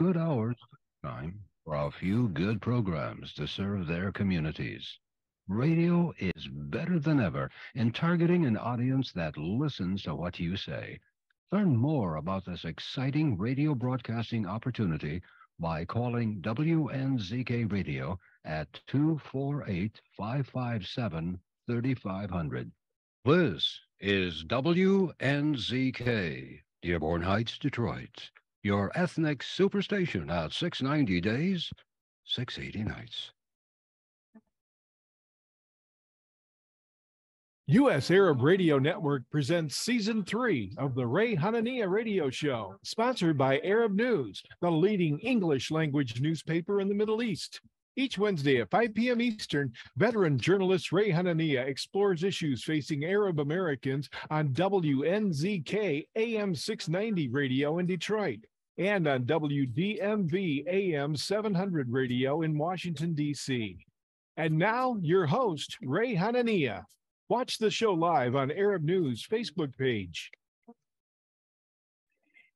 good hours time for a few good programs to serve their communities. Radio is better than ever in targeting an audience that listens to what you say. Learn more about this exciting radio broadcasting opportunity by calling WNZK Radio at 248 557 3500. This is WNZK, Dearborn Heights, Detroit, your ethnic superstation at 690 days, 680 nights. U.S. Arab Radio Network presents season three of the Ray Hanania Radio Show, sponsored by Arab News, the leading English language newspaper in the Middle East. Each Wednesday at 5 p.m. Eastern, veteran journalist Ray Hanania explores issues facing Arab Americans on WNZK AM 690 radio in Detroit and on WDMV AM 700 radio in Washington, D.C. And now, your host, Ray Hanania. Watch the show live on Arab News Facebook page.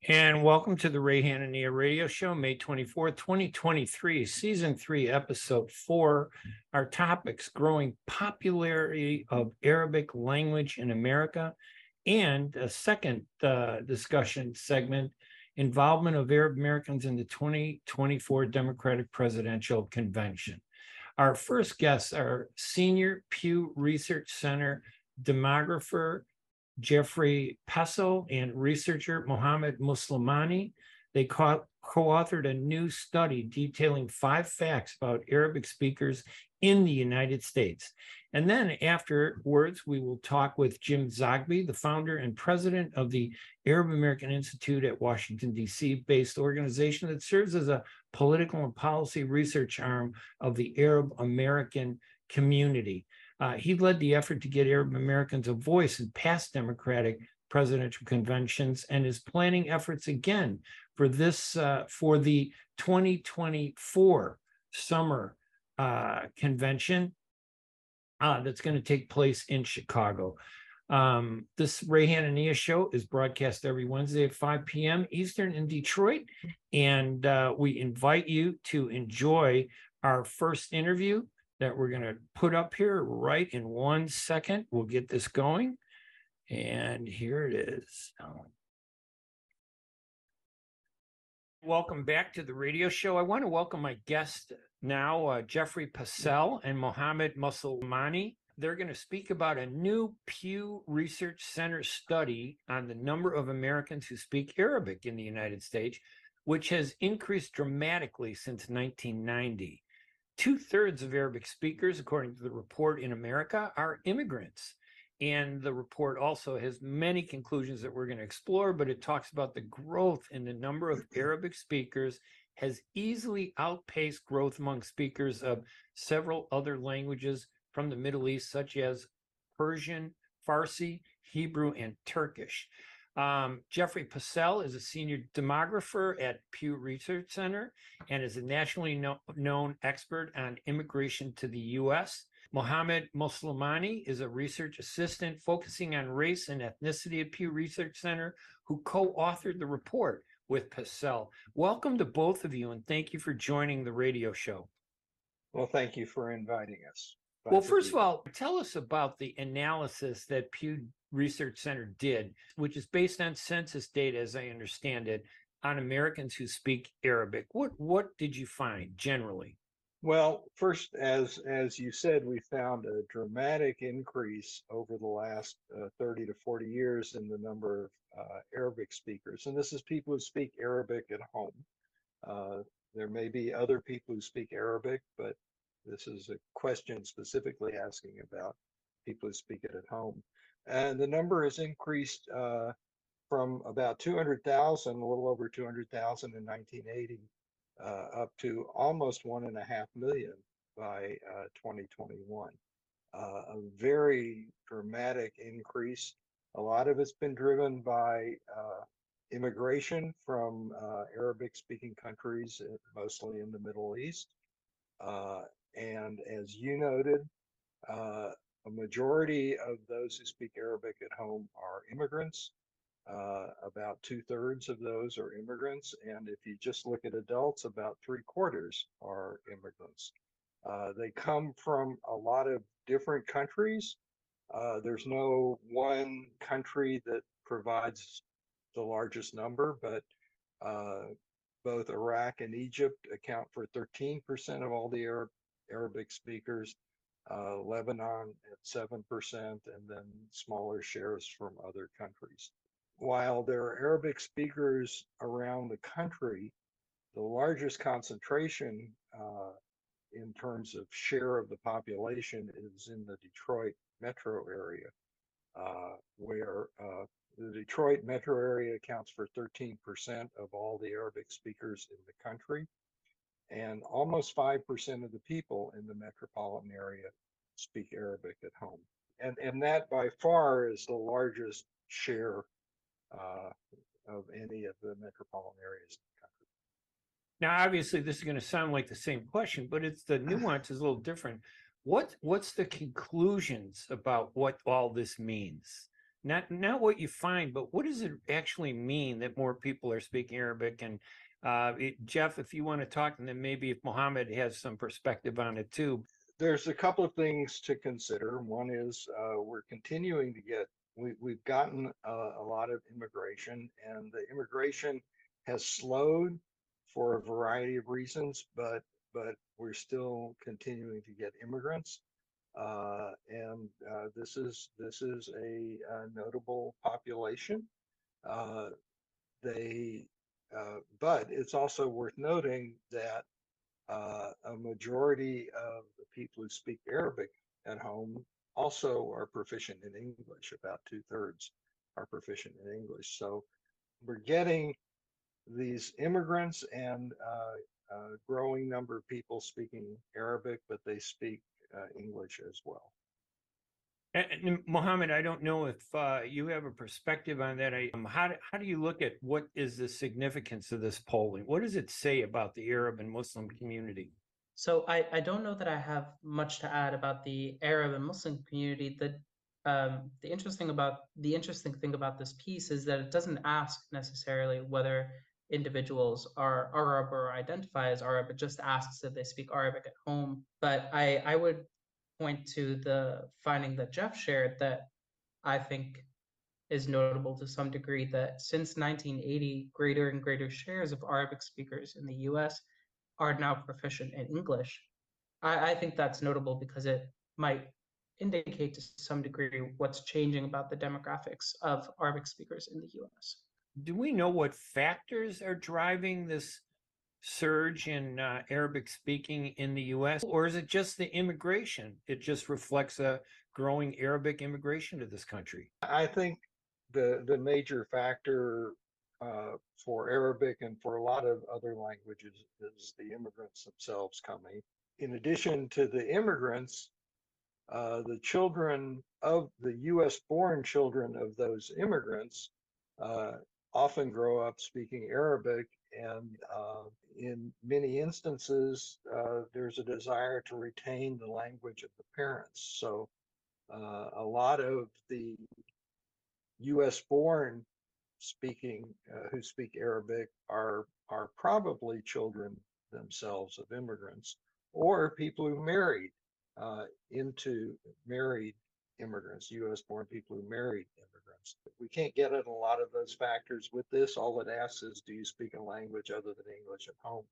And welcome to the Ray Hanania Radio Show, May 24th, 2023, Season 3, Episode 4. Our topics growing popularity of Arabic language in America, and a second uh, discussion segment involvement of Arab Americans in the 2024 Democratic Presidential Convention. Our first guests are Senior Pew Research Center demographer Jeffrey Passel and researcher Mohamad Moslimani. They co authored a new study detailing five facts about Arabic speakers in the United States. And then afterwards, we will talk with Jim Zogby, the founder and president of the Arab American Institute at Washington, D.C. based organization that serves as a political and policy research arm of the Arab American community. Uh, he led the effort to get Arab Americans a voice in past Democratic presidential conventions and is planning efforts again for this uh, for the 2024 summer uh, convention uh, that's going to take place in Chicago. Um, this Ray Hanania show is broadcast every Wednesday at 5 p.m. Eastern in Detroit. And uh, we invite you to enjoy our first interview that we're going to put up here right in one second. We'll get this going. And here it is. Welcome back to the radio show. I want to welcome my guest now, uh, Jeffrey Passel and Mohamad Moslimani. They're going to speak about a new Pew Research Center study on the number of Americans who speak Arabic in the United States, which has increased dramatically since 1990. Two thirds of Arabic speakers, according to the report in America, are immigrants. And the report also has many conclusions that we're going to explore, but it talks about the growth in the number of Arabic speakers has easily outpaced growth among speakers of several other languages from the Middle East, such as Persian, Farsi, Hebrew, and Turkish. Um, Jeffrey Passel is a senior demographer at Pew Research Center and is a nationally no- known expert on immigration to the U.S. Mohamad Moslimani is a research assistant focusing on race and ethnicity at Pew Research Center, who co authored the report with Passel. Welcome to both of you, and thank you for joining the radio show. Well, thank you for inviting us. Glad well, first of all, tell us about the analysis that Pew Research Center did, which is based on census data, as I understand it, on Americans who speak Arabic. What what did you find generally? Well, first, as as you said, we found a dramatic increase over the last uh, 30 to 40 years in the number of uh, Arabic speakers, and this is people who speak Arabic at home. Uh, there may be other people who speak Arabic, but this is a question specifically asking about people who speak it at home and the number has increased uh, from about 200,000, a little over 200,000 in 1980, uh, up to almost one and a half million by uh, 2021. Uh, a very dramatic increase. A lot of it's been driven by uh, immigration from uh, Arabic speaking countries, mostly in the Middle East. and as you noted, a majority of those who speak Arabic at home are immigrants. Uh, about two thirds of those are immigrants. And if you just look at adults, about three quarters are immigrants. Uh, they come from a lot of different countries. Uh, there's no one country that provides the largest number, but uh, both Iraq and Egypt account for 13% of all the Arab, Arabic speakers, uh, Lebanon at 7%, and then smaller shares from other countries. While there are Arabic speakers around the country, the largest concentration uh, in terms of share of the population is in the Detroit metro area, uh, where uh, the Detroit metro area accounts for 13% of all the Arabic speakers in the country. And almost 5% of the people in the metropolitan area speak Arabic at home. And, and that by far is the largest share uh, of any of the metropolitan areas in the country. Now, obviously, this is going to sound like the same question, but it's the nuance is a little different. What what's the conclusions about what all this means? Not not what you find, but what does it actually mean that more people are speaking Arabic? And uh, it, Jeff, if you want to talk, and then maybe if Mohamad has some perspective on it too. There's a couple of things to consider. One is uh, we're continuing to get we, we've gotten uh, a lot of immigration, and the immigration has slowed for a variety of reasons, but but we're still continuing to get immigrants. Uh, and uh, this is this is a, a notable population. Uh, they, uh, but it's also worth noting that uh, a majority of the people who speak Arabic at home also are proficient in English. About two thirds are proficient in English. So we're getting these immigrants and uh, a growing number of people speaking Arabic, but they speak uh, English as well. And, Mohamad, I don't know if uh, you have a perspective on that. I, um, how do, how do you look at what is the significance of this polling? What does it say about the Arab and Muslim community? So I, I don't know that I have much to add about the Arab and Muslim community. The um, the interesting about the interesting thing about this piece is that it doesn't ask necessarily whether individuals are Arab or identify as Arab. It just asks if they speak Arabic at home. But I I would point to the finding that Jeff shared that I think is notable to some degree that since 1980, greater and greater shares of Arabic speakers in the US are now proficient in English. I, I think that's notable because it might indicate to some degree what's changing about the demographics of Arabic speakers in the US. Do we know what factors are driving this surge in uh, Arabic speaking in the US? Or is it just the immigration? It just reflects a growing Arabic immigration to this country. I think the the major factor uh, for Arabic and for a lot of other languages is the immigrants themselves coming. In addition to the immigrants, uh, the children of the US born children of those immigrants uh, often grow up speaking Arabic. And uh, in many instances, uh, there's a desire to retain the language of the parents. So uh, a lot of the US born speaking uh, who speak Arabic are are probably children themselves of immigrants or people who married uh, into married immigrants, U.S. born people who married immigrants. We can't get at a lot of those factors with this. All it asks is, do you speak a language other than English at home?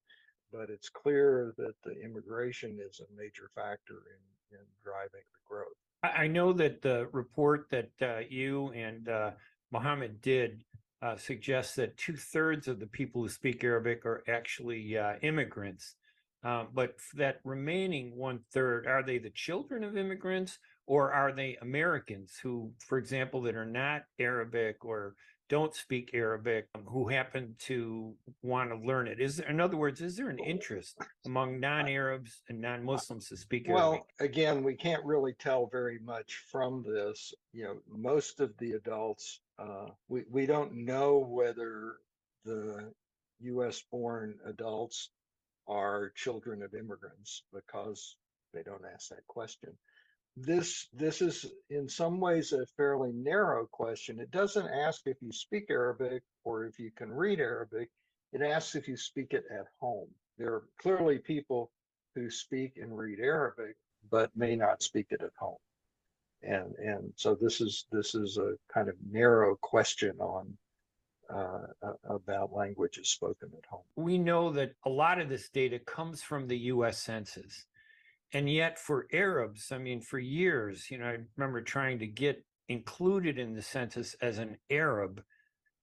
But it's clear that the immigration is a major factor in, in driving the growth. I, know that the report that uh, you and uh, Mohamad did uh, suggests that two thirds of the people who speak Arabic are actually uh, immigrants. Um, but that remaining one third, are they the children of immigrants or are they Americans who, for example, that are not Arabic or don't speak Arabic um, who happen to want to learn it? Is there, in other words, is there an interest among non-Arabs and non-Muslims to speak well, Arabic? again, we can't really tell very much from this. You know, most of the adults, uh, we we don't know whether the U.S. born adults are children of immigrants because they don't ask that question. this this is in some ways a fairly narrow question. It doesn't ask if you speak Arabic or if you can read Arabic. It asks if you speak it at home. There are clearly people who speak and read Arabic, but may not speak it at home. And and so this is this is a kind of narrow question on uh, about languages spoken at home. We know that a lot of this data comes from the U.S. Census. And yet, for Arabs, I mean, for years, you know, I remember trying to get included in the census as an Arab.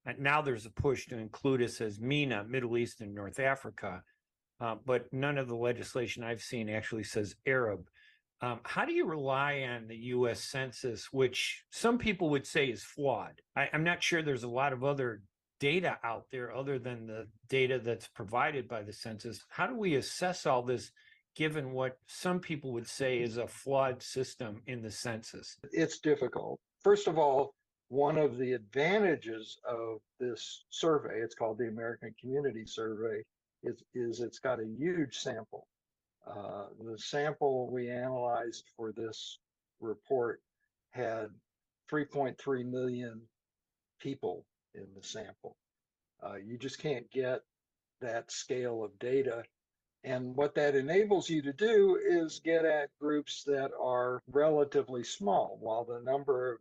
And now there's a push to include us as MENA, Middle East and North Africa. Uh, but none of the legislation I've seen actually says Arab. Um, how do you rely on the US Census, which some people would say is flawed? I, I'm not sure there's a lot of other data out there other than the data that's provided by the census. How do we assess all this given what some people would say is a flawed system in the census? It's difficult. First of all, one of the advantages of this survey, it's called the American Community Survey, is, is it's got a huge sample. Uh, the sample we analyzed for this report had 3.3 million people in the sample. Uh, you just can't get that scale of data. And what that enables you to do is get at groups that are relatively small. While the number of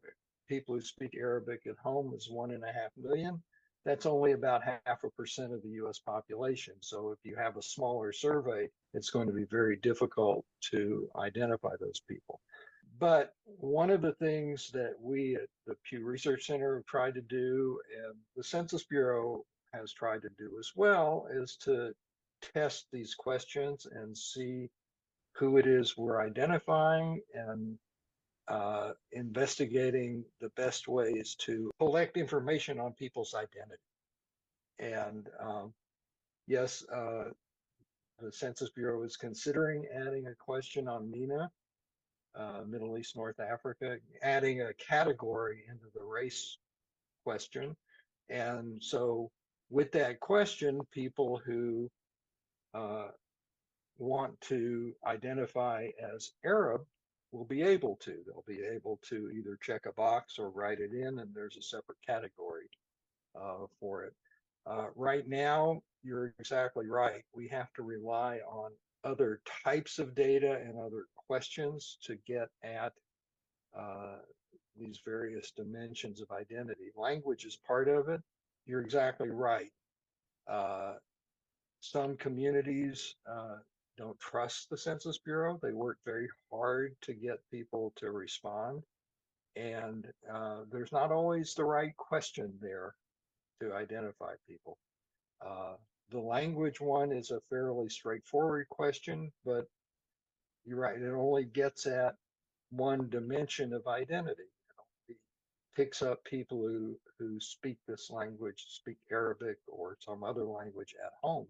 people who speak Arabic at home is one and a half million, that's only about half a percent of the US population. So if you have a smaller survey, it's going to be very difficult to identify those people. But one of the things that we at the Pew Research Center have tried to do, and the Census Bureau has tried to do as well, is to test these questions and see who it is we're identifying and uh, investigating the best ways to collect information on people's identity. And um, yes, uh, the Census Bureau is considering adding a question on MENA uh, Middle East, North Africa, adding a category into the race question. And so, with that question, people who uh, want to identify as Arab will be able to. They'll be able to either check a box or write it in, and there's a separate category uh, for it. Uh, right now, you're exactly right. We have to rely on other types of data and other questions to get at uh, these various dimensions of identity. Language is part of it. You're exactly right. Uh, some communities uh, don't trust the Census Bureau. They work very hard to get people to respond. And uh, there's not always the right question there to identify people. Uh, the language one is a fairly straightforward question, but you're right, it only gets at one dimension of identity. You know, it picks up people who, who speak this language, speak Arabic or some other language at home.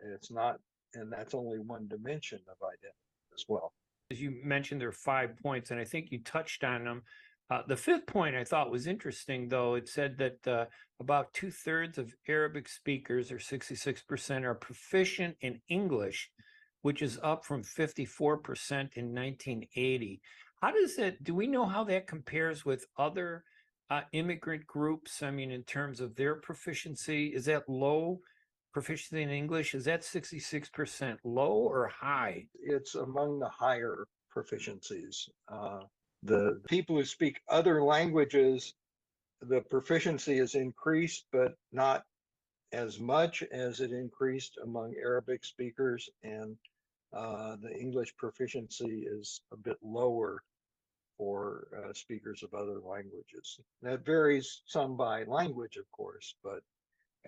And it's not, and that's only one dimension of identity as well. As you mentioned, there are five points, and I think you touched on them. Uh, the fifth point I thought was interesting, though. It said that uh, about two thirds of Arabic speakers, or 66%, are proficient in English which is up from 54% in 1980. How does that, do we know how that compares with other uh, immigrant groups? I mean, in terms of their proficiency, is that low proficiency in English? Is that 66% low or high? It's among the higher proficiencies. Uh, the people who speak other languages, the proficiency is increased, but not as much as it increased among Arabic speakers and uh, the English proficiency is a bit lower for uh, speakers of other languages. That varies some by language, of course, but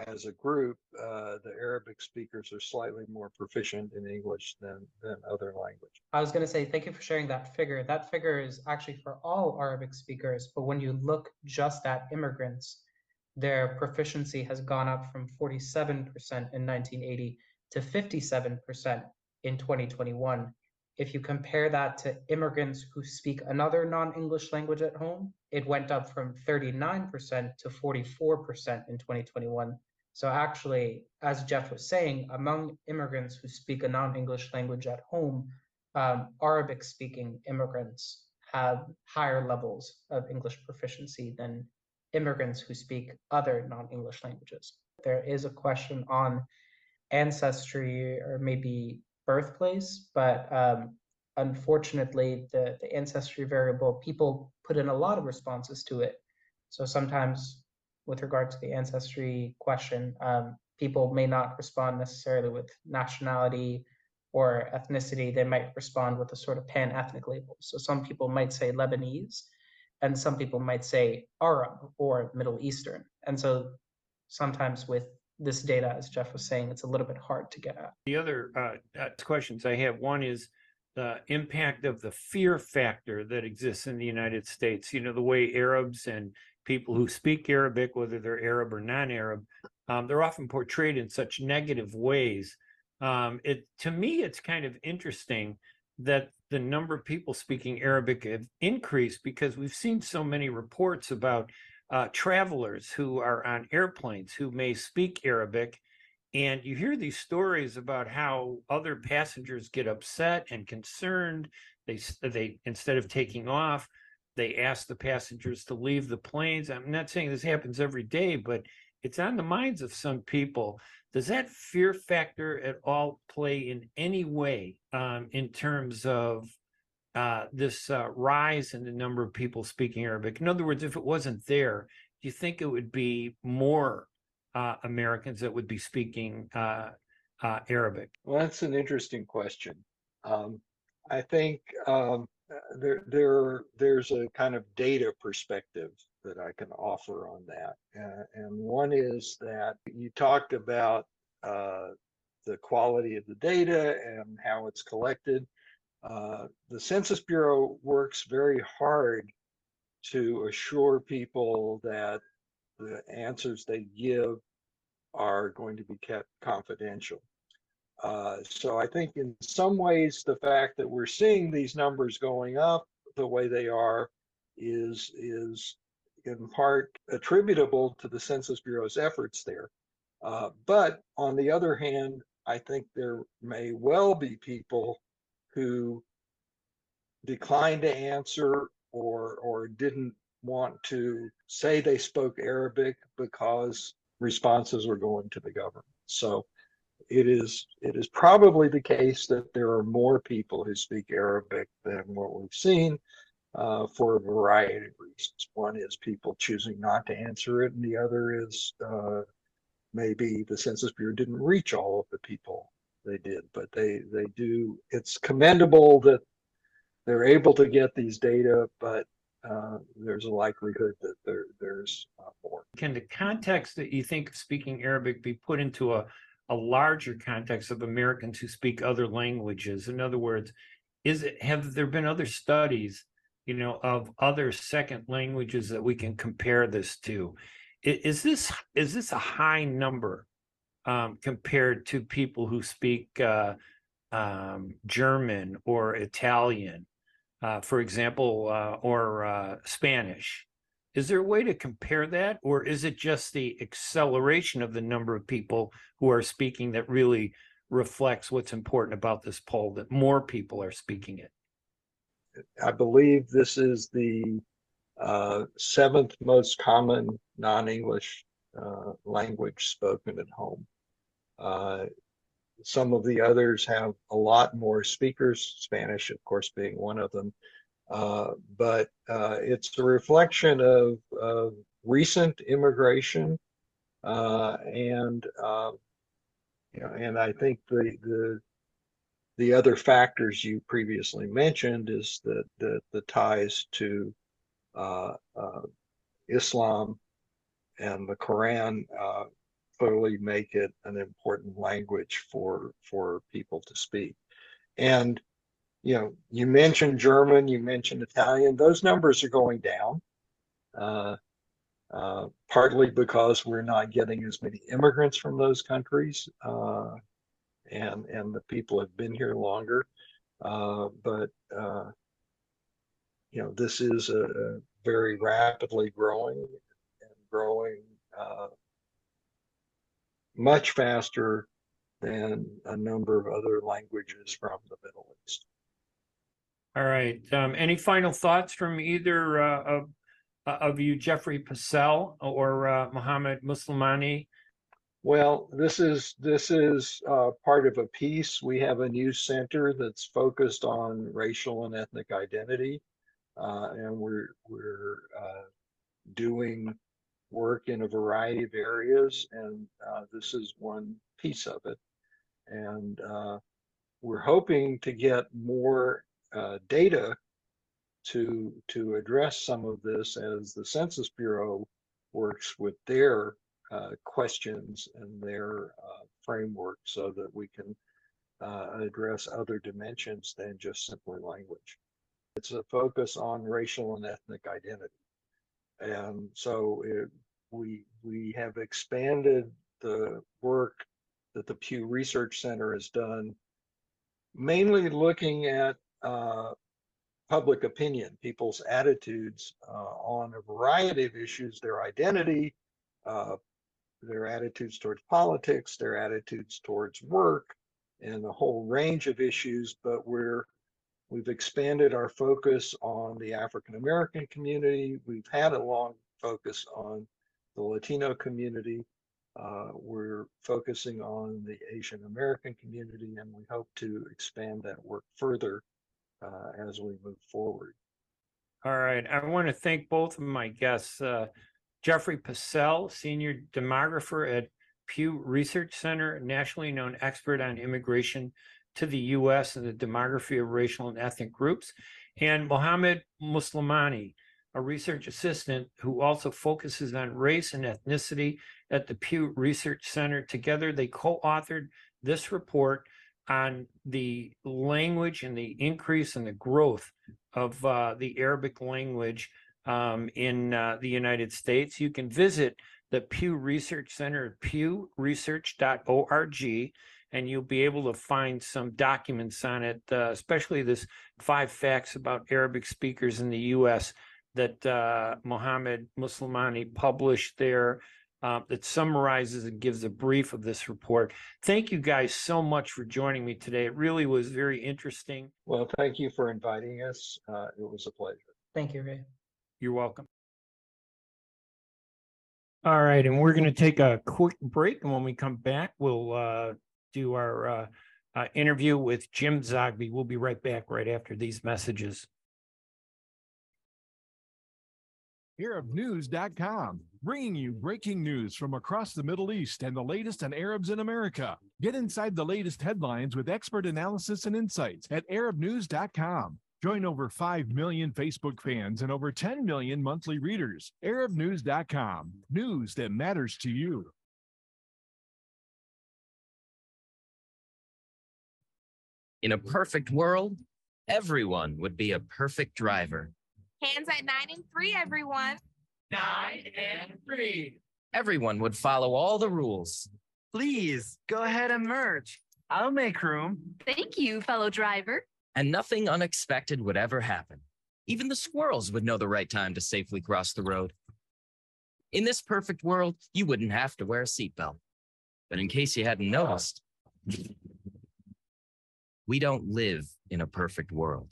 as a group, uh, the Arabic speakers are slightly more proficient in English than, than other language. I was going to say, thank you for sharing that figure. That figure is actually for all Arabic speakers, but when you look just at immigrants, their proficiency has gone up from 47% in 1980 to 57% in 2021. If you compare that to immigrants who speak another non-English language at home, it went up from 39% to 44% in 2021. So actually, as Jeff was saying, among immigrants who speak a non-English language at home, um, Arabic-speaking immigrants have higher levels of English proficiency than immigrants who speak other non-English languages. There is a question on ancestry or maybe birthplace, but um, unfortunately, the, the ancestry variable, people put in a lot of responses to it. So sometimes, with regard to the ancestry question, um, people may not respond necessarily with nationality or ethnicity. They might respond with a sort of pan ethnic label. So some people might say Lebanese, and some people might say Arab or Middle Eastern. And so sometimes with this data, as Jeff was saying, it's a little bit hard to get at. The other uh, uh, questions I have, one is the impact of the fear factor that exists in the United States. You know, the way Arabs and people who speak Arabic, whether they're Arab or non-Arab, um, they're often portrayed in such negative ways. Um, it to me, it's kind of interesting that the number of people speaking Arabic have increased because we've seen so many reports about uh, travelers who are on airplanes who may speak Arabic. And you hear these stories about how other passengers get upset and concerned. They, they instead of taking off, they ask the passengers to leave the planes. I'm not saying this happens every day, but it's on the minds of some people. Does that fear factor at all play in any way um, in terms of uh, this uh, rise in the number of people speaking Arabic? In other words, if it wasn't there, do you think it would be more uh, Americans that would be speaking uh, uh, Arabic? Well, that's an interesting question. Um, I think um, there there there's a kind of data perspective that I can offer on that, and one is that you talked about the quality of the data and how it's collected. Uh, the Census Bureau works very hard to assure people that the answers they give are going to be kept confidential. Uh, so I think in some ways, the fact that we're seeing these numbers going up the way they are is is in part attributable to the Census Bureau's efforts there. Uh, but on the other hand, I think there may well be people who declined to answer or or didn't want to say they spoke Arabic because responses were going to the government. So it is it is probably the case that there are more people who speak Arabic than what we've seen uh, for a variety of reasons. One is people choosing not to answer it, and the other is uh, maybe the Census Bureau didn't reach all of the people they did, but they they do. It's commendable that they're able to get these data, but uh, there's a likelihood that there there's uh, more. Can the context that you think of speaking Arabic be put into a a larger context of Americans who speak other languages? In other words, is it have there been other studies, you know, of other second languages that we can compare this to? Is this is this a high number um, compared to people who speak uh, um, German or Italian, uh, for example, uh, or uh, Spanish. Is there a way to compare that, or is it just the acceleration of the number of people who are speaking that really reflects what's important about this poll that more people are speaking it? I believe this is the uh, seventh most common non English uh, language spoken at home. Uh, some of the others have a lot more speakers, Spanish, of course, being one of them. Uh, but uh, it's a reflection of, of recent immigration, uh, and um, you know, and I think the the the other factors you previously mentioned is that the, the ties to uh, uh, Islam and the Quran clearly make it an important language for for people to speak. And you know, you mentioned German, you mentioned Italian; those numbers are going down. Uh, uh, partly because we're not getting as many immigrants from those countries, uh, and and the people have been here longer. Uh, but uh, you know, this is a, a, very rapidly growing and growing uh, much faster than a number of other languages from the Middle East. All right. Um, any final thoughts from either uh, of uh, of you, Jeffrey Passel or uh, Mohamad Moslimani? Well, this is this is uh, part of a piece. We have a new center that's focused on racial and ethnic identity, uh, and we're we're uh, doing work in a variety of areas, and uh, this is one piece of it. And uh, we're hoping to get more uh, data to to address some of this as the Census Bureau works with their uh, questions and their uh, framework so that we can uh, address other dimensions than just simply language. It's a focus on racial and ethnic identity. And so it, we we have expanded the work that the Pew Research Center has done, mainly looking at uh, public opinion, people's attitudes uh, on a variety of issues, their identity, uh, their attitudes towards politics, their attitudes towards work, and a whole range of issues. But we're we've expanded our focus on the African American community. We've had a long focus on the Latino community. Uh, we're focusing on the Asian American community, and we hope to expand that work further uh, as we move forward. All right. I want to thank both of my guests. Uh, Jeffrey Passel, Senior Demographer at Pew Research Center, nationally known expert on immigration to the U.S. and the demography of racial and ethnic groups, and Mohamad Moslimani, a research assistant who also focuses on race and ethnicity at the Pew Research Center. Together, they co authored this report on the language and the increase and the growth of uh, the Arabic language um, in uh, the United States. You can visit the Pew Research Center at pewresearch.org and you'll be able to find some documents on it, uh, especially this five facts about Arabic speakers in the U.S. that uh, Mohamad Moslimani published there uh, that summarizes and gives a brief of this report. Thank you guys so much for joining me today. It really was very interesting. Well, thank you for inviting us. Uh, it was a pleasure. Thank you, Ray. You're welcome. All right, and we're going to take a quick break, and when we come back, we'll uh, do our uh, uh, interview with Jim Zogby. We'll be right back right after these messages. ArabNews.com, bringing you breaking news from across the Middle East and the latest on Arabs in America. Get inside the latest headlines with expert analysis and insights at ArabNews.com. Join over 5 million Facebook fans and over 10 million monthly readers. ArabNews.com, news that matters to you. In a mm-hmm. perfect world, everyone would be a perfect driver. Hands at nine and three, everyone. Nine and three. Everyone would follow all the rules. Please go ahead and merge. I'll make room. Thank you, fellow driver. And nothing unexpected would ever happen. Even the squirrels would know the right time to safely cross the road. In this perfect world, you wouldn't have to wear a seatbelt. But in case you hadn't noticed, we don't live in a perfect world.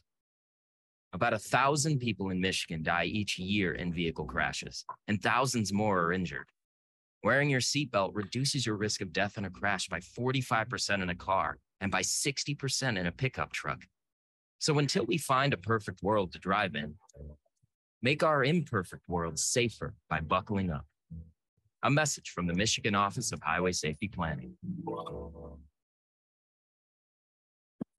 About a thousand people in Michigan die each year in vehicle crashes, and thousands more are injured. Wearing your seatbelt reduces your risk of death in a crash by 45% in a car and by 60% in a pickup truck. So until we find a perfect world to drive in, make our imperfect world safer by buckling up. A message from the Michigan Office of Highway Safety Planning.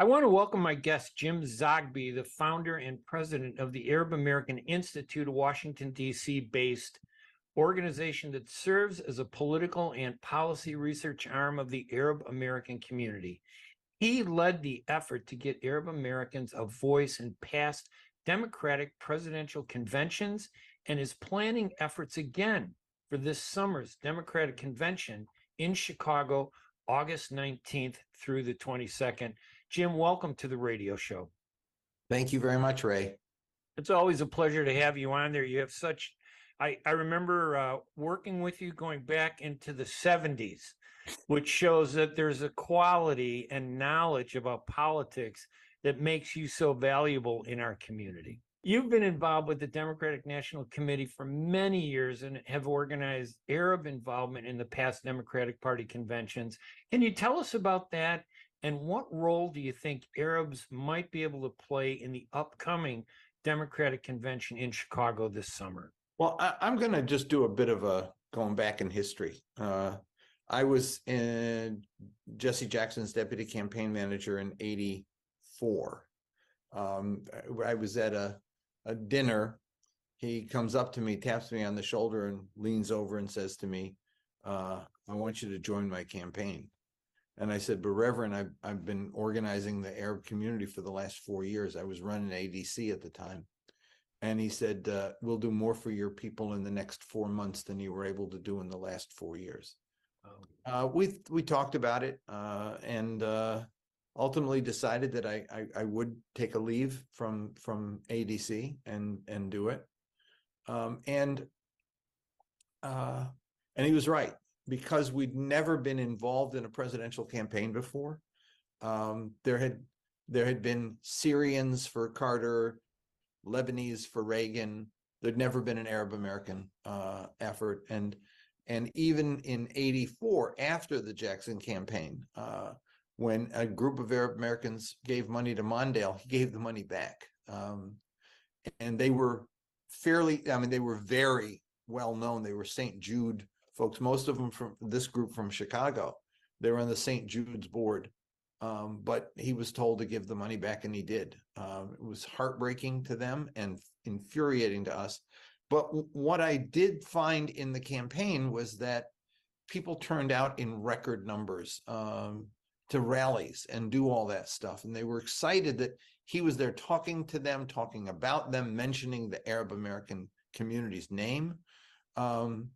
I want to welcome my guest, Jim Zogby, the founder and president of the Arab American Institute, a Washington, D.C. based organization that serves as a political and policy research arm of the Arab American community. He led the effort to get Arab Americans a voice in past Democratic presidential conventions and is planning efforts again for this summer's Democratic convention in Chicago, August 19th through the 22nd. Jim, welcome to the radio show. Thank you very much, Ray. It's always a pleasure to have you on there. You have such, I, I remember uh, working with you going back into the 70s, which shows that there's a quality and knowledge about politics that makes you so valuable in our community. You've been involved with the Democratic National Committee for many years and have organized Arab involvement in the past Democratic Party conventions. Can you tell us about that? And what role do you think Arabs might be able to play in the upcoming Democratic convention in Chicago this summer? Well, I, am going to just do a bit of a going back in history. Uh, I was in Jesse Jackson's deputy campaign manager in 84. Um, I was at a a dinner, he comes up to me, taps me on the shoulder, and leans over and says to me, uh, "I want you to join my campaign." And I said, "But Reverend, I've I've been organizing the Arab community for the last four years. I was running ADC at the time." And he said, uh, "We'll do more for your people in the next four months than you were able to do in the last four years." Uh, we we talked about it, uh, and uh, ultimately decided that I, I, I would take a leave from from ADC and and do it. Um, and uh, and he was right because we'd never been involved in a presidential campaign before. Um, there had there had been Syrians for Carter, Lebanese for Reagan. There'd never been an Arab American uh, effort, and and even in '84, after the Jackson campaign, uh, when a group of Arab Americans gave money to Mondale, he gave the money back. Um, and they were fairly, I mean, they were very well known. They were St. Jude folks, most of them from this group from Chicago. They were on the St. Jude's board. Um, but he was told to give the money back and he did. Um, it was heartbreaking to them and infuriating to us. But w- what I did find in the campaign was that people turned out in record numbers. Um, to rallies and do all that stuff. And they were excited that he was there talking to them, talking about them, mentioning the Arab American community's name. Um,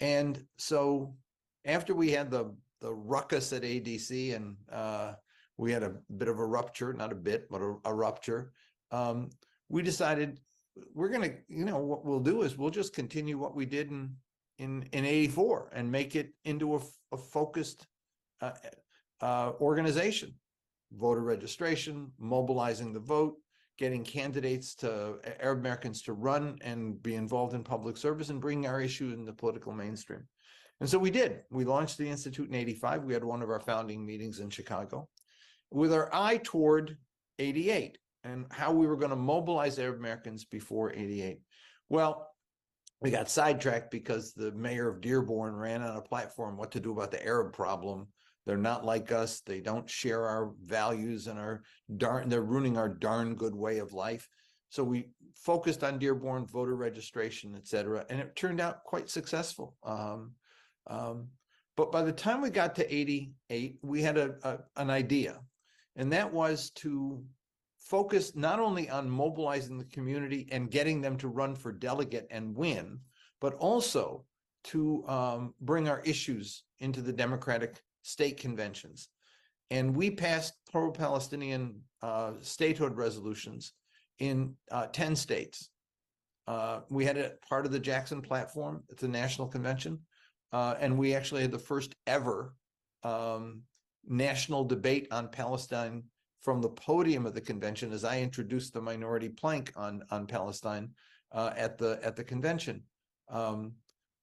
and so after we had the the ruckus at ADC and uh, we had a bit of a rupture, not a bit, but a, a rupture, um, we decided we're going to, you know, what we'll do is we'll just continue what we did in in in 84 and make it into a, a focused uh, uh, organization, voter registration, mobilizing the vote, getting candidates to Arab Americans to run and be involved in public service and bringing our issue in the political mainstream. And so we did. We launched the Institute in 85. We had one of our founding meetings in Chicago with our eye toward 88 and how we were going to mobilize Arab Americans before 88. Well, we got sidetracked because the mayor of Dearborn ran on a platform what to do about the Arab problem they're not like us. They don't share our values and our darn, they're ruining our darn good way of life. So we focused on Dearborn voter registration, et cetera, and it turned out quite successful. Um, um, but by the time we got to 88, we had a, a, an idea, and that was to focus not only on mobilizing the community and getting them to run for delegate and win, but also to um, bring our issues into the Democratic state conventions. And we passed pro Palestinian uh, statehood resolutions in uh, 10 states. Uh, we had it part of the Jackson platform at the national convention. Uh, and we actually had the first ever um, national debate on Palestine from the podium of the convention as I introduced the minority plank on, on Palestine uh, at, the, at the convention. Um,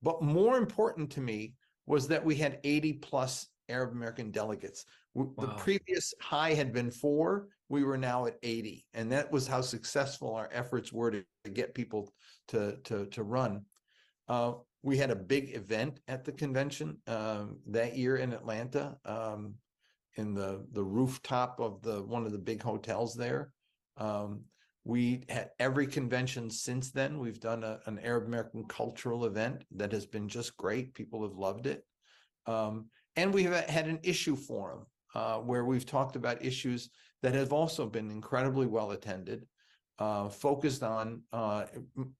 But more important to me was that we had 80 plus Arab American delegates. W- The previous high had been four, we were now at 80. And that was how successful our efforts were to to get people to, to, to run. Uh, we had a big event at the convention um, that year in Atlanta, um, in the the rooftop of the one of the big hotels there. Um, we had every convention since then. We've done a, an Arab American cultural event that has been just great. People have loved it. Um, and we have had an issue forum uh, where we've talked about issues that have also been incredibly well attended, uh, focused on uh,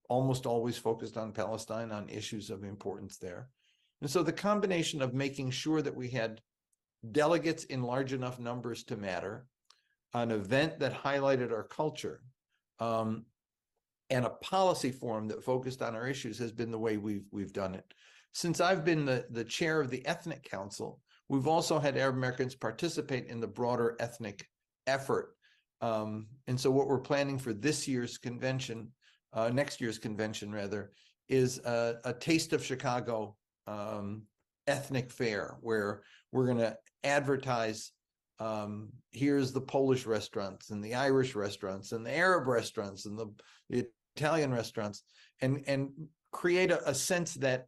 almost always focused on Palestine, on issues of importance there. And so the combination of making sure that we had delegates in large enough numbers to matter, an event that highlighted our culture, um, and a policy forum that focused on our issues has been the way we've we've done it. Since I've been the the chair of the Ethnic Council, we've also had Arab Americans participate in the broader ethnic effort. Um, and so what we're planning for this year's convention, uh, next year's convention rather, is a, a taste of Chicago um, ethnic fair where we're going to advertise um, here's the Polish restaurants and the Irish restaurants and the Arab restaurants and the, the Italian restaurants and and create a, a sense that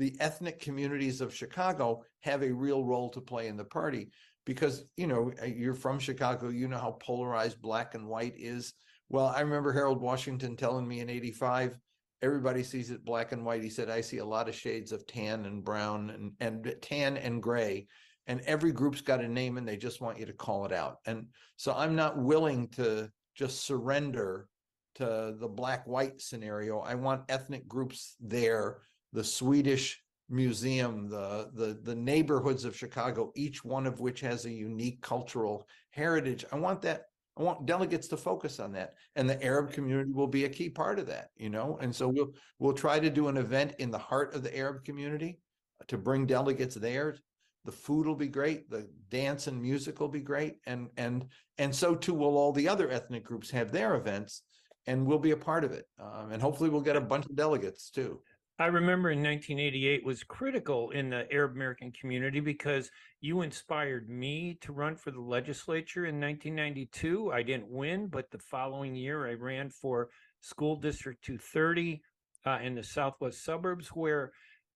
the ethnic communities of Chicago have a real role to play in the party because you know uh, you're from Chicago you know how polarized black and white is. Well I remember Harold Washington telling me in 85 everybody sees it black and white. He said I see a lot of shades of tan and brown and and tan and gray and every group's got a name and they just want you to call it out. And so i'm not willing to just surrender to the black white scenario. I want ethnic groups there the swedish museum the the the neighborhoods of chicago each one of which has a unique cultural heritage. I want that i want delegates to focus on that and the arab community will be a key part of that you know? And so we'll we'll try to do an event in the heart of the arab community to bring delegates there. The food will be great the dance and music will be great and and and so too will all the other ethnic groups have their events and we'll be a part of it um, and hopefully we'll get a bunch of delegates too I remember in 1988 was critical in the Arab American community because you inspired me to run for the legislature in 1992. I didn't win, but the following year I ran for school district 230 uh, in the southwest suburbs where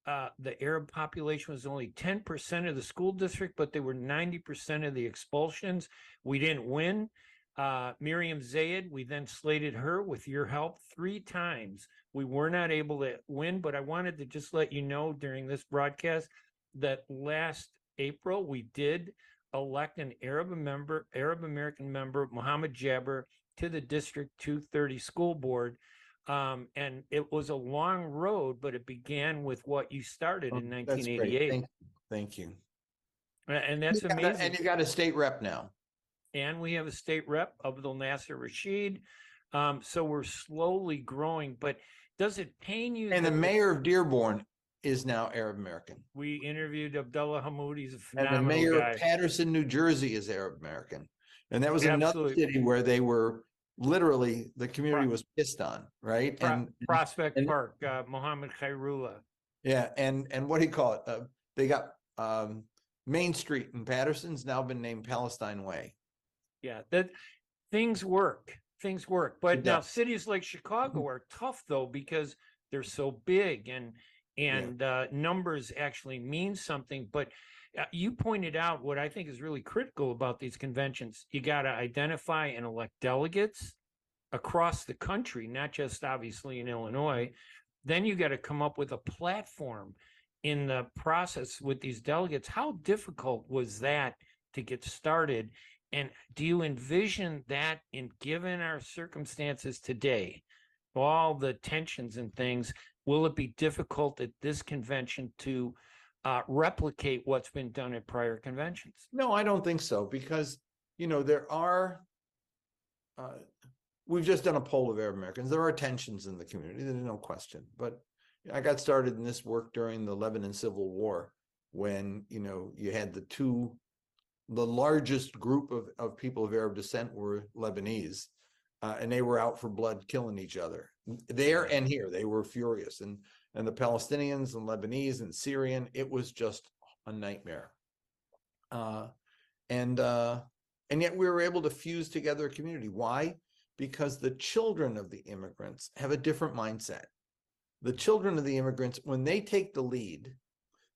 uh, the Arab population was only 10% of the school district, but they were 90% of the expulsions. We didn't win. Uh, Miriam Zayed, we then slated her with your help three times. We were not able to win, but I wanted to just let you know during this broadcast that last April we did elect an Arab member, Arab American member, Mohammed Jabber, to the District 230 School Board. Um, and it was a long road, but it began with what you started in Oh, That's great. 1988. thank, thank you And that's You got a- amazing. and you got a state rep now and we have a state rep, Abdul Nasser Rashid. Um, so we're slowly growing, but does it pain you? and the mayor of dearborn is now arab american We interviewed Abdullah Hammoud. He's a and phenomenal the mayor guy. of paterson new jersey is arab american and that was another Absolutely. city where they were literally the community was pissed on right Pro- and Prospect and- Park, uh, Mohammed Khairullah. Yeah, and and what do you call it? Uh, they got um Main Street in Paterson's now been named Palestine Way. Yeah, that things work. Things work. But now cities like Chicago are tough though because they're so big and and uh, numbers actually mean something. But uh, you pointed out what I think is really critical about these conventions. You got to identify and elect delegates across the country, not just obviously in Illinois. Then you got to come up with a platform in the process with these delegates. How difficult was that to get started? And do you envision that in given our circumstances today, all the tensions and things, will it be difficult at this convention to uh, replicate what's been done at prior conventions? No, I don't think so because you know there are. Uh, we've just done a poll of Arab Americans. There are tensions in the community. There's no question. But I got started in this work during the Lebanon Civil War when you know you had the two the largest group of, of people of Arab descent were Lebanese, uh, and they were out for blood, killing each other there and here. They were furious, and and the Palestinians and Lebanese and Syrian. It was just a nightmare. Uh, and uh, and yet we were able to fuse together a community. Why? Because the children of the immigrants have a different mindset. The children of the immigrants, when they take the lead,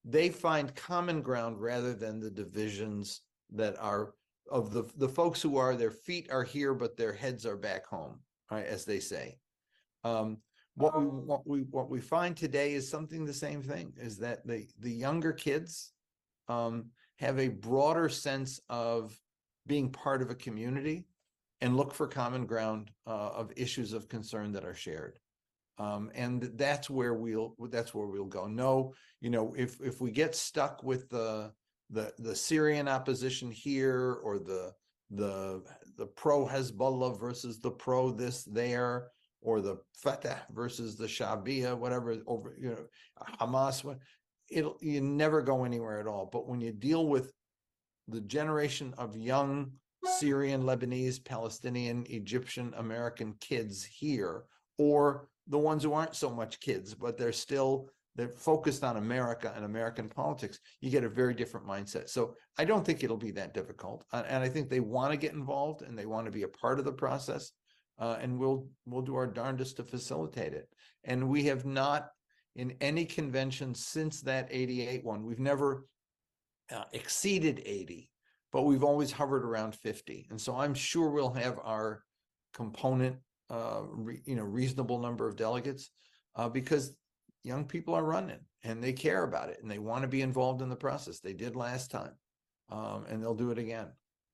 they find common ground rather than the divisions that are of the the folks who are their feet are here but their heads are back home, right? As they say. Um, what we what we what we find today is something the same thing is that the the younger kids um, have a broader sense of being part of a community and look for common ground uh, of issues of concern that are shared. Um, and that's where we'll that's where we'll go. No, you know, if if we get stuck with the the the Syrian opposition here or the the the pro Hezbollah versus the pro this there or the Fatah versus the Shabia, whatever over you know Hamas, it'll you never go anywhere at all. But when you deal with the generation of young Syrian, Lebanese, Palestinian, Egyptian American kids here, or the ones who aren't so much kids, but they're still they're focused on America and American politics, you get a very different mindset. So I don't think it'll be that difficult, and I think they want to get involved and they want to be a part of the process, uh, and we'll we'll do our darndest to facilitate it. And we have not in any convention since that 88 one, we've never uh, exceeded 80, but we've always hovered around 50. And so I'm sure we'll have our component, uh, re, you know, reasonable number of delegates uh, because young people are running and they care about it and they want to be involved in the process. They did last time um, and they'll do it again.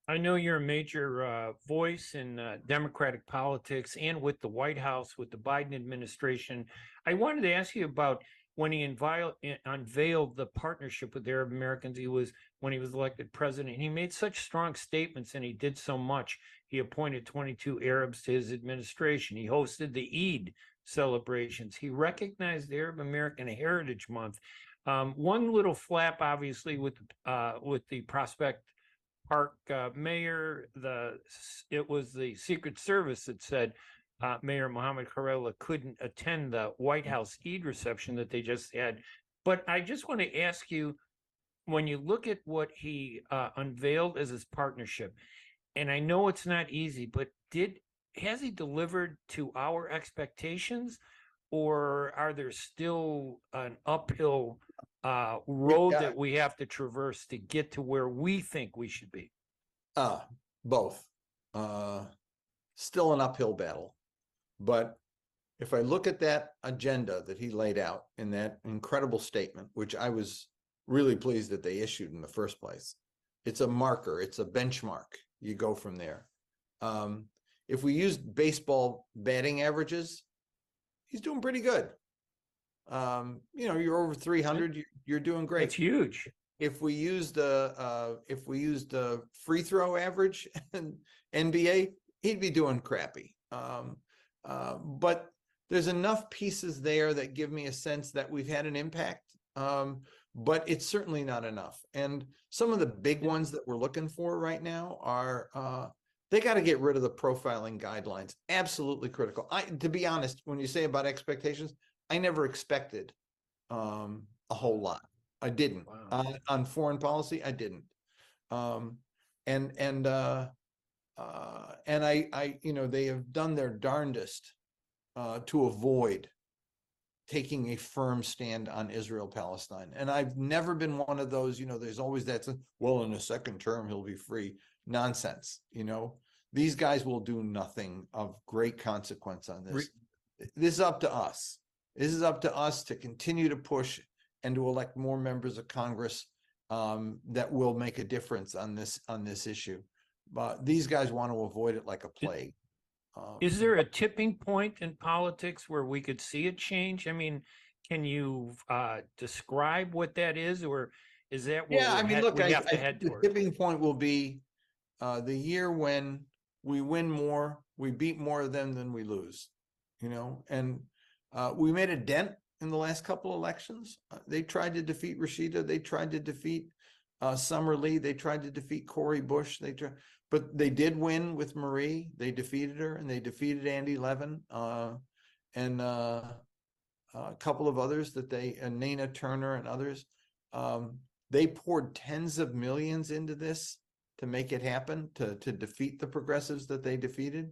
I know you're a major uh, voice in uh, Democratic politics and with the White House, with the Biden administration. I wanted to ask you about when he unveiled, unveiled the partnership with Arab Americans. He was when he was elected president. He made such strong statements and he did so much. He appointed 22 Arabs to his administration. He hosted the Eid celebrations. He recognized Arab American Heritage Month. Um, one little flap, obviously, with uh, with the Prospect Park uh, mayor. The it was the Secret Service that said uh, Mayor Mohammed Khairullah couldn't attend the White House Eid reception that they just had. But I just want to ask you, when you look at what he uh, unveiled as his partnership, and I know it's not easy, but did has he delivered to our expectations, or are there still an uphill uh, road got- that we have to traverse to get to where we think we should be? Uh, both. Uh, still an uphill battle. But if I look at that agenda that he laid out in that incredible statement, which I was really pleased that they issued in the first place, it's a marker, it's a benchmark. You go from there. Um, if we use baseball batting averages, he's doing pretty good. Um, you know, you're over 300, you- you're doing great It's huge. if we use the uh if we use the free throw average in NBA, he'd be doing crappy. Um uh, but there's enough pieces there that give me a sense that we've had an impact. Um, but it's certainly not enough. And some of the big ones that we're looking for right now are uh they got to get rid of the profiling guidelines. Absolutely critical. I to be honest, when you say about expectations, I never expected um a whole lot. I didn't Wow. on, on foreign policy. I didn't. Um, and and uh, uh, and I I you know they have done their darndest uh, to avoid taking a firm stand on Israel Palestine. And I've never been one of those. You know, there's always that. Well, in a second term, he'll be free. Nonsense. You know, these guys will do nothing of great consequence on this. This is up to us. This is up to us to continue to push and to elect more members of Congress um, that will make a difference on this on this issue. But these guys want to avoid it like a plague. Um, Is there a tipping point in politics where we could see a change? I mean, can you uh, describe what that is, or is that what Yeah, I mean, head- look, I, I the tipping point will be uh, the year when we win more, we beat more of them than we lose. You know, and uh, we made a dent in the last couple elections. Uh, they tried to defeat Rashida. They tried to defeat uh, Summer Lee. They tried to defeat Cori Bush. They tried, but they did win with Marie. They defeated her, and they defeated Andy Levin. Uh, and uh, uh, a couple of others that they, Nina Turner and others. Um, they poured tens of millions into this to make it happen, to, to defeat the progressives that they defeated.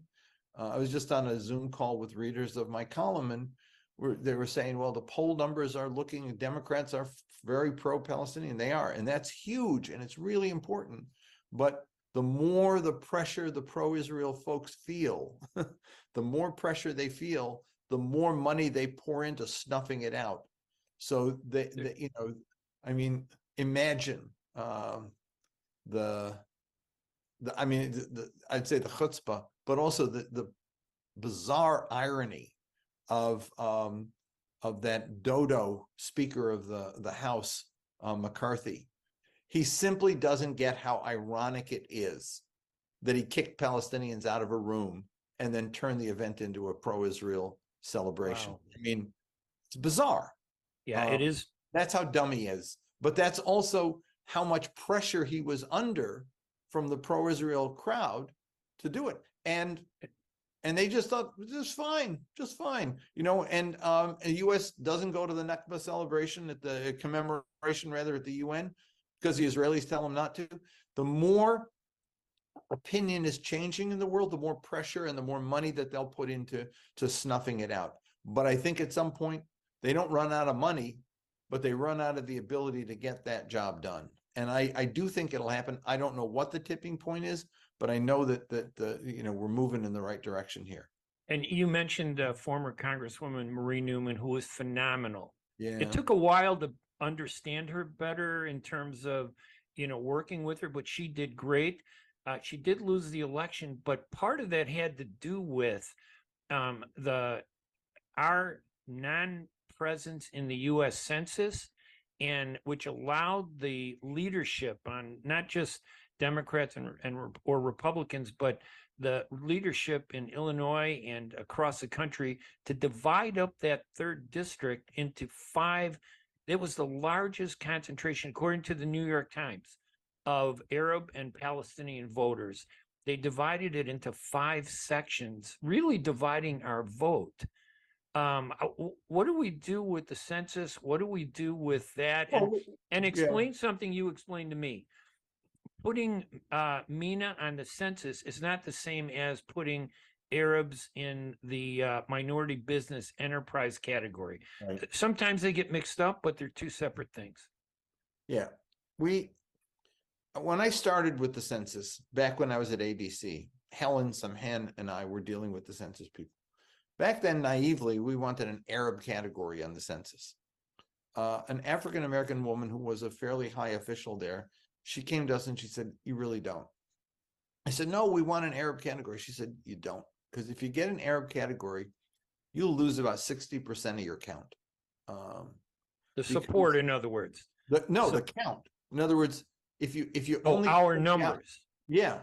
Uh, I was just on a Zoom call with readers of my column and were, they were saying, well, the poll numbers are looking, Democrats are very pro-Palestinian. They are, and that's huge and it's really important. But the more the pressure the pro-Israel folks feel, the more pressure they feel, the more money they pour into snuffing it out. So they, they you know, I mean, imagine um, the, the, I mean, the, the, I'd say the chutzpah, but also the the bizarre irony of um, of that dodo speaker of the the House, uh, McCarthy. He simply doesn't get how ironic it is that he kicked Palestinians out of a room and then turned the event into a pro-Israel celebration. Wow. I mean, it's bizarre. Yeah, Uh, it is. That's how dumb he is. But that's also how much pressure he was under from the pro-Israel crowd to do it. And and they just thought just fine, just fine, you know. And um, the U.S. doesn't go to the Nakba celebration at the commemoration, rather at the UN, because the Israelis tell them not to. The more opinion is changing in the world, the more pressure and the more money that they'll put into to snuffing it out. But I think at some point they don't run out of money, but they run out of the ability to get that job done. And I, I do think it'll happen. I don't know what the tipping point is, but I know that that the you know we're moving in the right direction here. And you mentioned uh, former Congresswoman Marie Newman, who was phenomenal. Yeah. It took a while to understand her better in terms of, you know, working with her, but she did great. Uh, she did lose the election, but part of that had to do with um, the our non-presence in the U.S. Census, and which allowed the leadership on not just Democrats and, and or Republicans, but the leadership in Illinois and across the country to divide up that third district into five. It was the largest concentration, according to the New York Times, of Arab and Palestinian voters. They divided it into five sections, really dividing our vote. Um, uh, what do we do with the census? What do we do with that? And, Well, and yeah. explain something you explained to me. Putting uh, MENA on the census is not the same as putting Arabs in the uh, minority business enterprise category. Right. Sometimes they get mixed up, but they're two separate things. Yeah, we, when I started with the census, back when I was at ADC, Helen Samhan and I were dealing with the census people. Back then naively, we wanted an Arab category on the census. Uh, an African-American woman who was a fairly high official there, she came to us and she said, you really don't. I said, no, we want an Arab category. She said, you don't, because if you get an Arab category, you'll lose about sixty percent of your count. Um, The support, in other words. the, no, So- the count. In other words, if you, if you Oh, only. our numbers. Yeah,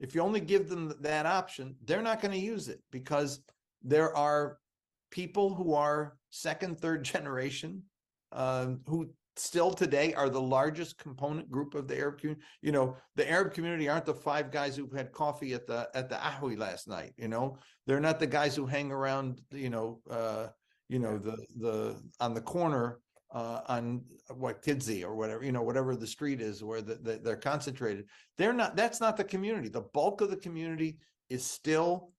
if you only give them that option, they're not gonna use it because there are people who are second, third generation. Um, who still today are the largest component group of the Arab community. You know, the Arab community aren't the five guys who had coffee at the, at the Ahwi last night, you know? They're not the guys who hang around, you know, uh, you know, the, the, on the corner uh, on what Kedzie or whatever, you know, whatever the street is where the, the, they're concentrated. They're not, that's not the community. The bulk of the community is still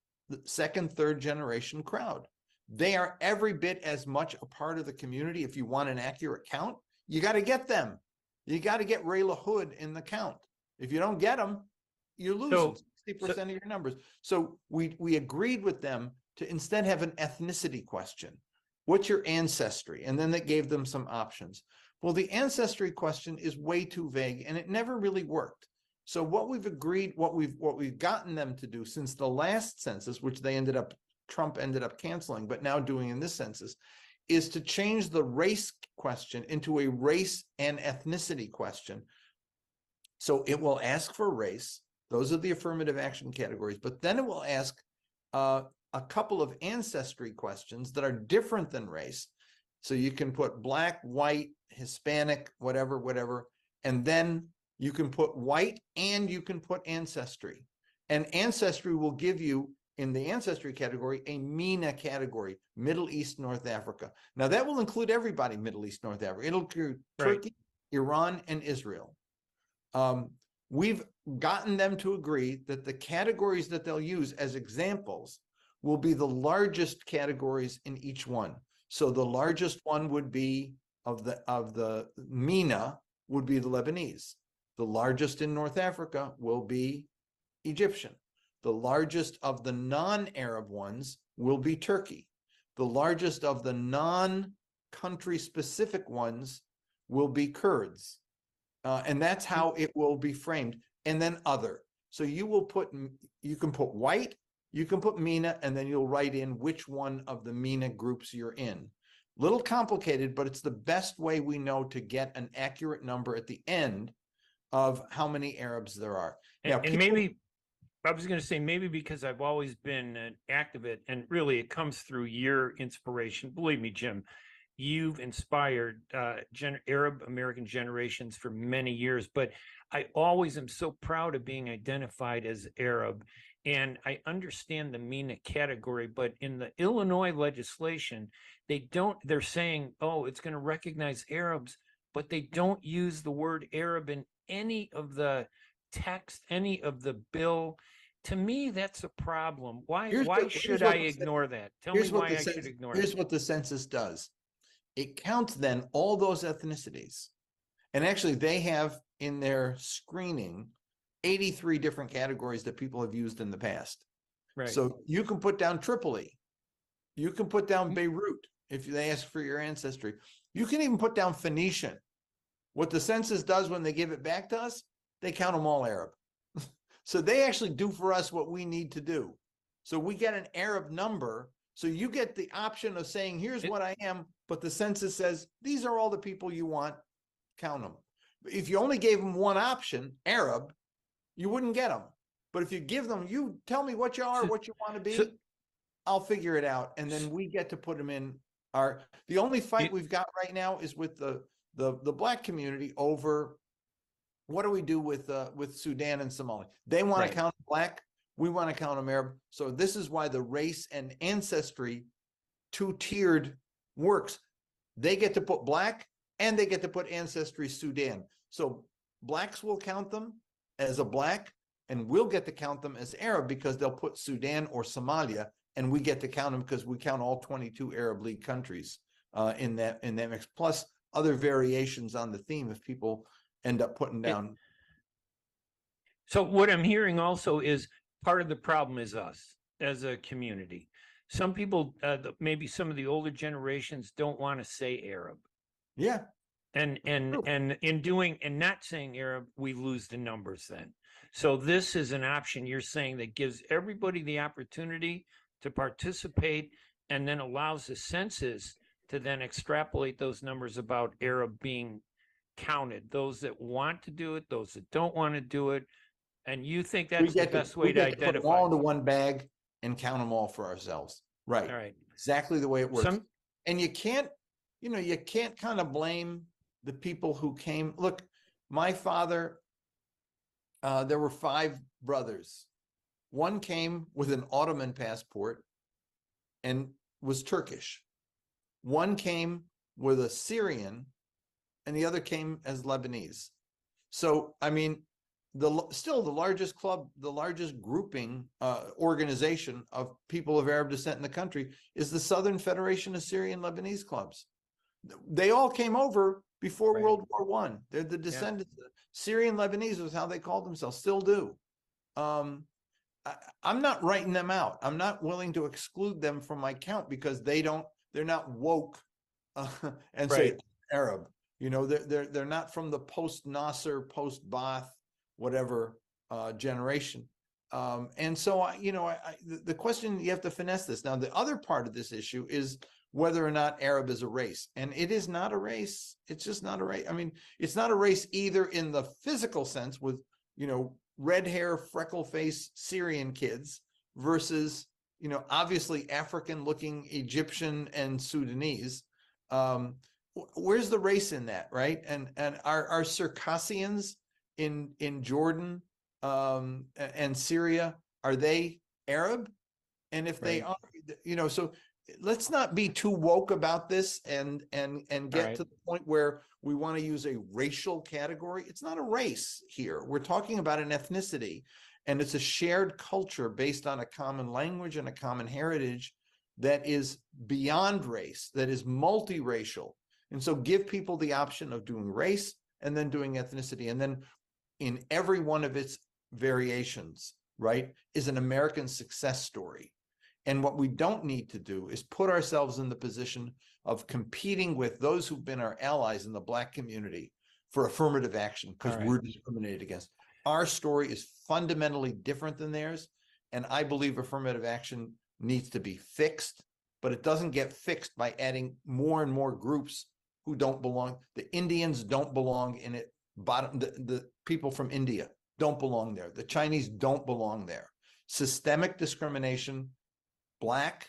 second, third generation crowd. They are every bit as much a part of the community. If you want an accurate count, you got to get them. You got to get Ray LaHood in the count. If you don't get them, you're losing sixty percent of your numbers. So we we agreed with them to instead have an ethnicity question. What's your ancestry? And then that gave them some options. Well, the ancestry question is way too vague and it never really worked. So what we've agreed, what we've what we've gotten them to do since the last census, which they ended up Trump ended up canceling, but now doing in this census, is to change the race question into a race and ethnicity question. So it will ask for race. Those are the affirmative action categories, but then it will ask uh, a couple of ancestry questions that are different than race. So you can put black, white, Hispanic, whatever, whatever, and then you can put white and you can put ancestry. And ancestry will give you in the ancestry category a MENA category, Middle East, North Africa. Now that will include everybody, Middle East, North Africa. It'll include Right. Turkey, Iran, and Israel. Um, we've gotten them to agree that the categories that they'll use as examples will be the largest categories in each one. So the largest one would be of the of the MENA would be the Lebanese. The largest in North Africa will be Egyptian. The largest of the non-Arab ones will be Turkey. The largest of the non-country specific ones will be Kurds. Uh, and that's how it will be framed. And then other. So you will put, you can put white, you can put MENA, and then you'll write in which one of the MENA groups you're in. Little complicated, but it's the best way we know to get an accurate number at the end of how many Arabs there are. And, Now, and people- maybe, I was gonna say, maybe because I've always been an activist, and really it comes through your inspiration. Believe me, Jim, you've inspired uh, gen- Arab American generations for many years, but I always am so proud of being identified as Arab. And I understand the MENA category, but in the Illinois legislation, they don't, they're saying, oh, it's going to recognize Arabs, but they don't use the word Arab in any of the text, any of the bill. To me, that's a problem. Why, Here's why what- here's should what I the ignore that? Tell me Here's what why the I should cens- ignore Here's it. what the census does. It counts then all those ethnicities. And actually, they have in their screening 83 different categories that people have used in the past. Right. So you can put down Tripoli. You can put down Mm. Beirut if they ask for your ancestry. You can even put down Phoenician. What the census does when they give it back to us, they count them all Arab. so they actually do for us what we need to do. So we get an Arab number. So you get the option of saying, here's what I am, but the census says, these are all the people you want, count them. If you only gave them one option, Arab, you wouldn't get them. But if you give them, you tell me what you are, what you want to be, I'll figure it out. And then we get to put them in our, the only fight we've got right now is with the, the, the black community over what do we do with, uh, with Sudan and Somalia? They want Right. to count black, we want to count them Arab. So this is why the race and ancestry two-tiered works. They get to put black and they get to put ancestry Sudan. So blacks will count them as a black and we'll get to count them as Arab because they'll put Sudan or Somalia and we get to count them because we count all 22 Arab League countries uh, in that in that mix, plus other variations on the theme if people end up putting down. So what I'm hearing also is part of the problem is us as a community. Some people, uh, the- maybe some of the older generations don't want to say Arab. Yeah, And, and, True. and in doing, and not saying Arab, we lose the numbers then. So this is an option you're saying that gives everybody the opportunity to participate and then allows the census to then extrapolate those numbers about Arab being counted, those that want to do it, those that don't want to do it. And you think that's the best we way to get put 'em identify? all into one bag and count them all for ourselves. Right. All right. exactly the way it works. Some, and you can't, you know, you can't kind of blame the people who came. Look, my father, uh, there were five brothers. One came with an Ottoman passport and was Turkish. One came with a Syrian, and the other came as Lebanese. So, I mean, the still the largest club, the largest grouping uh, organization of people of Arab descent in the country is the Southern Federation of Syrian Lebanese Clubs. They all came over before Right. World War One. They're the descendants. Of Syrian Lebanese was how they called themselves, still do. Um, I, I'm not writing them out. I'm not willing to exclude them from my count because they don't. They're not woke uh, and say Arab. You know, they're they're they're not from the post Nasser, post Baath, whatever uh, generation. Um, and so, I, you know, I, I, the, the question you have to finesse this. Now, the other part of this issue is whether or not Arab is a race, and it is not a race. It's just not a race. I mean, it's not a race either in the physical sense with you know red hair, freckle face Syrian kids versus you know obviously African looking Egyptian and Sudanese. Um, where's the race in that, right? And and are are Circassians in in Jordan um, and Syria are they Arab? And if they are, you know, so let's not be too woke about this and and and get right. to the point where we want to use a racial category. It's not a race here. We're talking about an ethnicity and it's a shared culture based on a common language and a common heritage that is beyond race, that is multiracial. And so give people the option of doing race and then doing ethnicity. And then in every one of its variations, right, is an American success story. And what we don't need to do is put ourselves in the position of competing with those who've been our allies in the Black community for affirmative action because right. we're discriminated against. Our story is fundamentally different than theirs. And I believe affirmative action needs to be fixed, but it doesn't get fixed by adding more and more groups who don't belong. The Indians don't belong in it. Bottom the, the people from India don't belong there. The Chinese don't belong there. Systemic discrimination, black,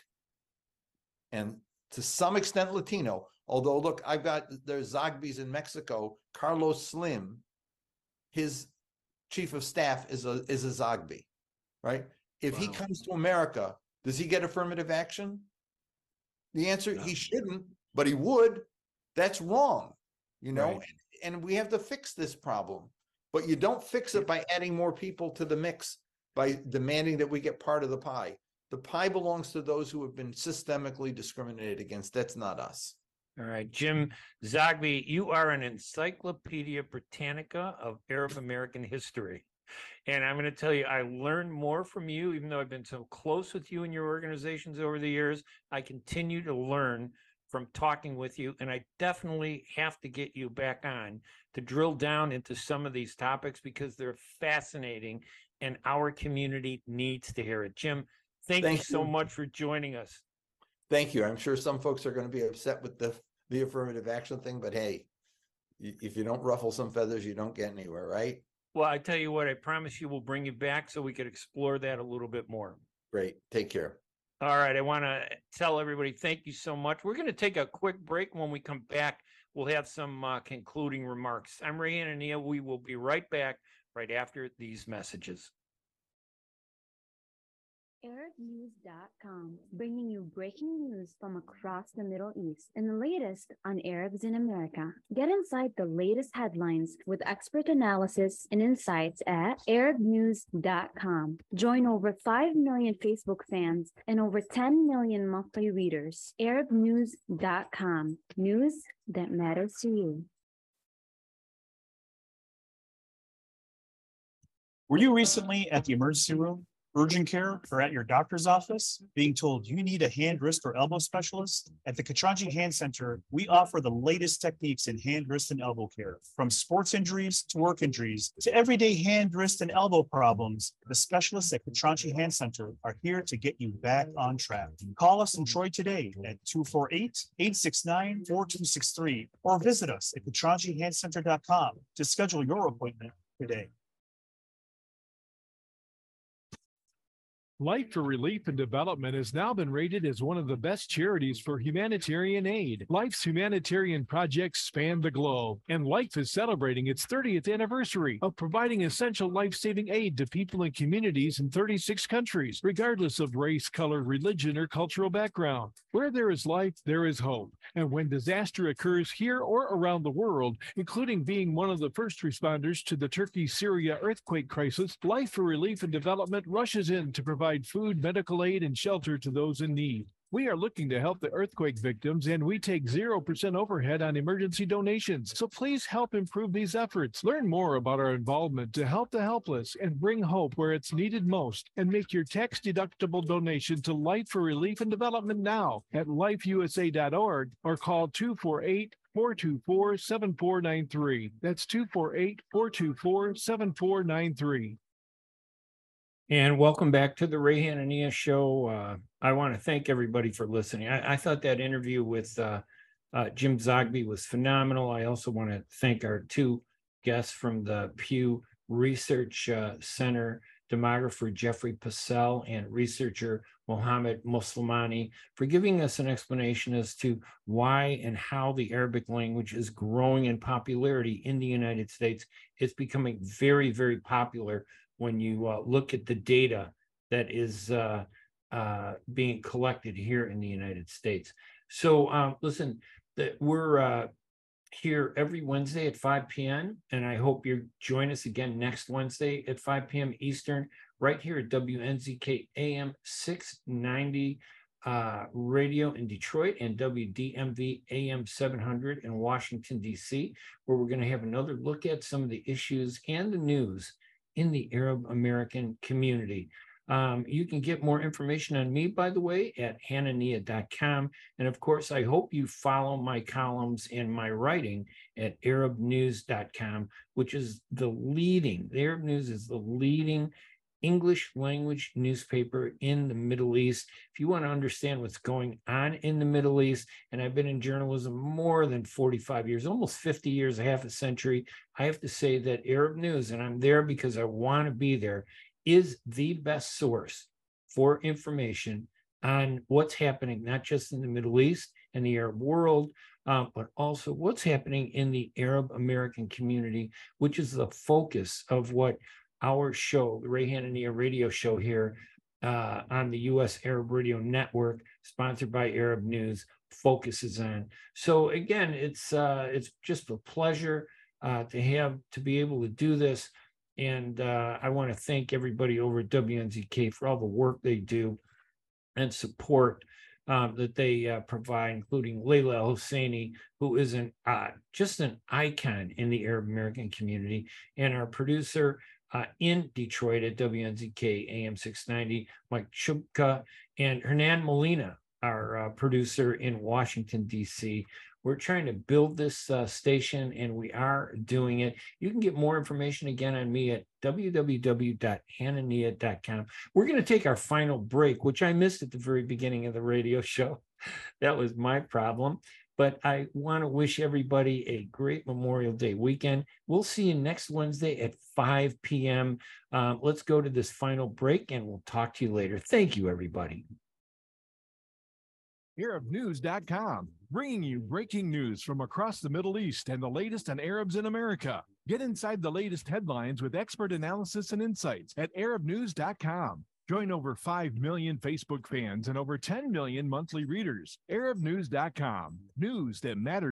and to some extent Latino. Although, look, I've got there's Zogby's in Mexico. Carlos Slim, his chief of staff is a is a Zogby, right? If he comes to America, does he get affirmative action? The answer No. he shouldn't, but he would. That's wrong, you know. Right. And we have to fix this problem. But you don't fix it by adding more people to the mix by demanding that we get part of the pie. The pie belongs to those who have been systemically discriminated against. That's not us. All right, Jim Zogby, you are an Encyclopedia Britannica of Arab American history. And I'm going to tell you, I learned more from you, even though I've been so close with you and your organizations over the years. I continue to learn from talking with you, and I definitely have to get you back on to drill down into some of these topics because they're fascinating and our community needs to hear it. Jim, thank, you so you. much for joining us. Thank you. I'm sure some folks are going to be upset with the the affirmative action thing, but hey, y- if you don't ruffle some feathers, you don't get anywhere, right? Well, I tell you what, I promise you we'll bring you back so we could explore that a little bit more. Great. Take care. All right, I want to tell everybody thank you so much. We're going to take a quick break. When we come back, we'll have some uh, concluding remarks. I'm Ray Hanania. We will be right back right after these messages. ArabNews.com, bringing you breaking news from across the Middle East and the latest on Arabs in America. Get inside the latest headlines with expert analysis and insights at ArabNews.com. Join over 5 million Facebook fans and over 10 million monthly readers. ArabNews.com, news that matters to you. Were you recently at the emergency room, urgent care, or at your doctor's office being told you need a hand, wrist, or elbow specialist? At the Katranji Hand Center, we offer the latest techniques in hand, wrist, and elbow care. From sports injuries to work injuries to everyday hand, wrist, and elbow problems, the specialists at Katranji Hand Center are here to get you back on track. Call us in Troy today at 248-869-4263 or visit us at katranjihandcenter.com to schedule your appointment today. Life for Relief and Development has now been rated as one of the best charities for humanitarian aid. Life's humanitarian projects span the globe, and Life is celebrating its 30th anniversary of providing essential life saving aid to people and communities in 36 countries, regardless of race, color, religion, or cultural background. Where there is life, there is hope. And when disaster occurs here or around the world, including being one of the first responders to the Turkey Syria earthquake crisis, Life for Relief and Development rushes in to provide food, medical aid, and shelter to those in need. We are looking to help the earthquake victims, and we take 0% overhead on emergency donations. So please help improve these efforts. Learn more about our involvement to help the helpless and bring hope where it's needed most. And make your tax deductible donation to Life for Relief and Development now at lifeusa.org or call 248 424 7493. That's 248 424 7493. And welcome back to the Ray Hanania Show. Uh, I want to thank everybody for listening. I, I thought that interview with uh, uh, Jim Zogby was phenomenal. I also want to thank our two guests from the Pew Research uh, Center, demographer Jeffrey Passel and researcher Mohamad Moslimani, for giving us an explanation as to why and how the Arabic language is growing in popularity in the United States. It's becoming very, very popular when you uh, look at the data that is uh, uh, being collected here in the United States. So um, listen, that we're uh, here every Wednesday at 5 p.m. And I hope you join us again next Wednesday at 5 p.m. Eastern, right here at WNZK AM 690 uh, radio in Detroit and WDMV AM 700 in Washington, D.C., where we're going to have another look at some of the issues and the news in the Arab American community. Um, you can get more information on me, by the way, at hanania.com. And of course, I hope you follow my columns and my writing at arabnews.com, which is the leading, the Arab News is the leading English language newspaper in the Middle East. If you want to understand what's going on in the Middle East, and I've been in journalism more than 45 years, almost 50 years, a half a century, I have to say that Arab News, and I'm there because I want to be there, is the best source for information on what's happening, not just in the Middle East and the Arab world, um, but also what's happening in the Arab American community, which is the focus of what our show, the Ray Hanania radio show here uh, on the U.S. Arab Radio Network, sponsored by Arab News, focuses on. So again, it's uh, it's just a pleasure uh, to have to be able to do this, and uh, I want to thank everybody over at WNZK for all the work they do and support. Um, that they uh, provide, including Layla Hosseini, who is an uh, just an icon in the Arab American community, and our producer uh, in Detroit at WNZK AM 690, Mike Chupka, and Hernan Molina, our uh, producer in Washington, D.C. We're trying to build this uh, station and we are doing it. You can get more information again on me at www.hanania.com. We're going to take our final break, which I missed at the very beginning of the radio show. That was my problem. But I want to wish everybody a great Memorial Day weekend. We'll see you next Wednesday at 5 p.m. Um, let's go to this final break and we'll talk to you later. Thank you, everybody. ArabNews.com, bringing you breaking news from across the Middle East and the latest on Arabs in America. Get inside the latest headlines with expert analysis and insights at ArabNews.com. Join over 5 million Facebook fans and over 10 million monthly readers. ArabNews.com, news that matters.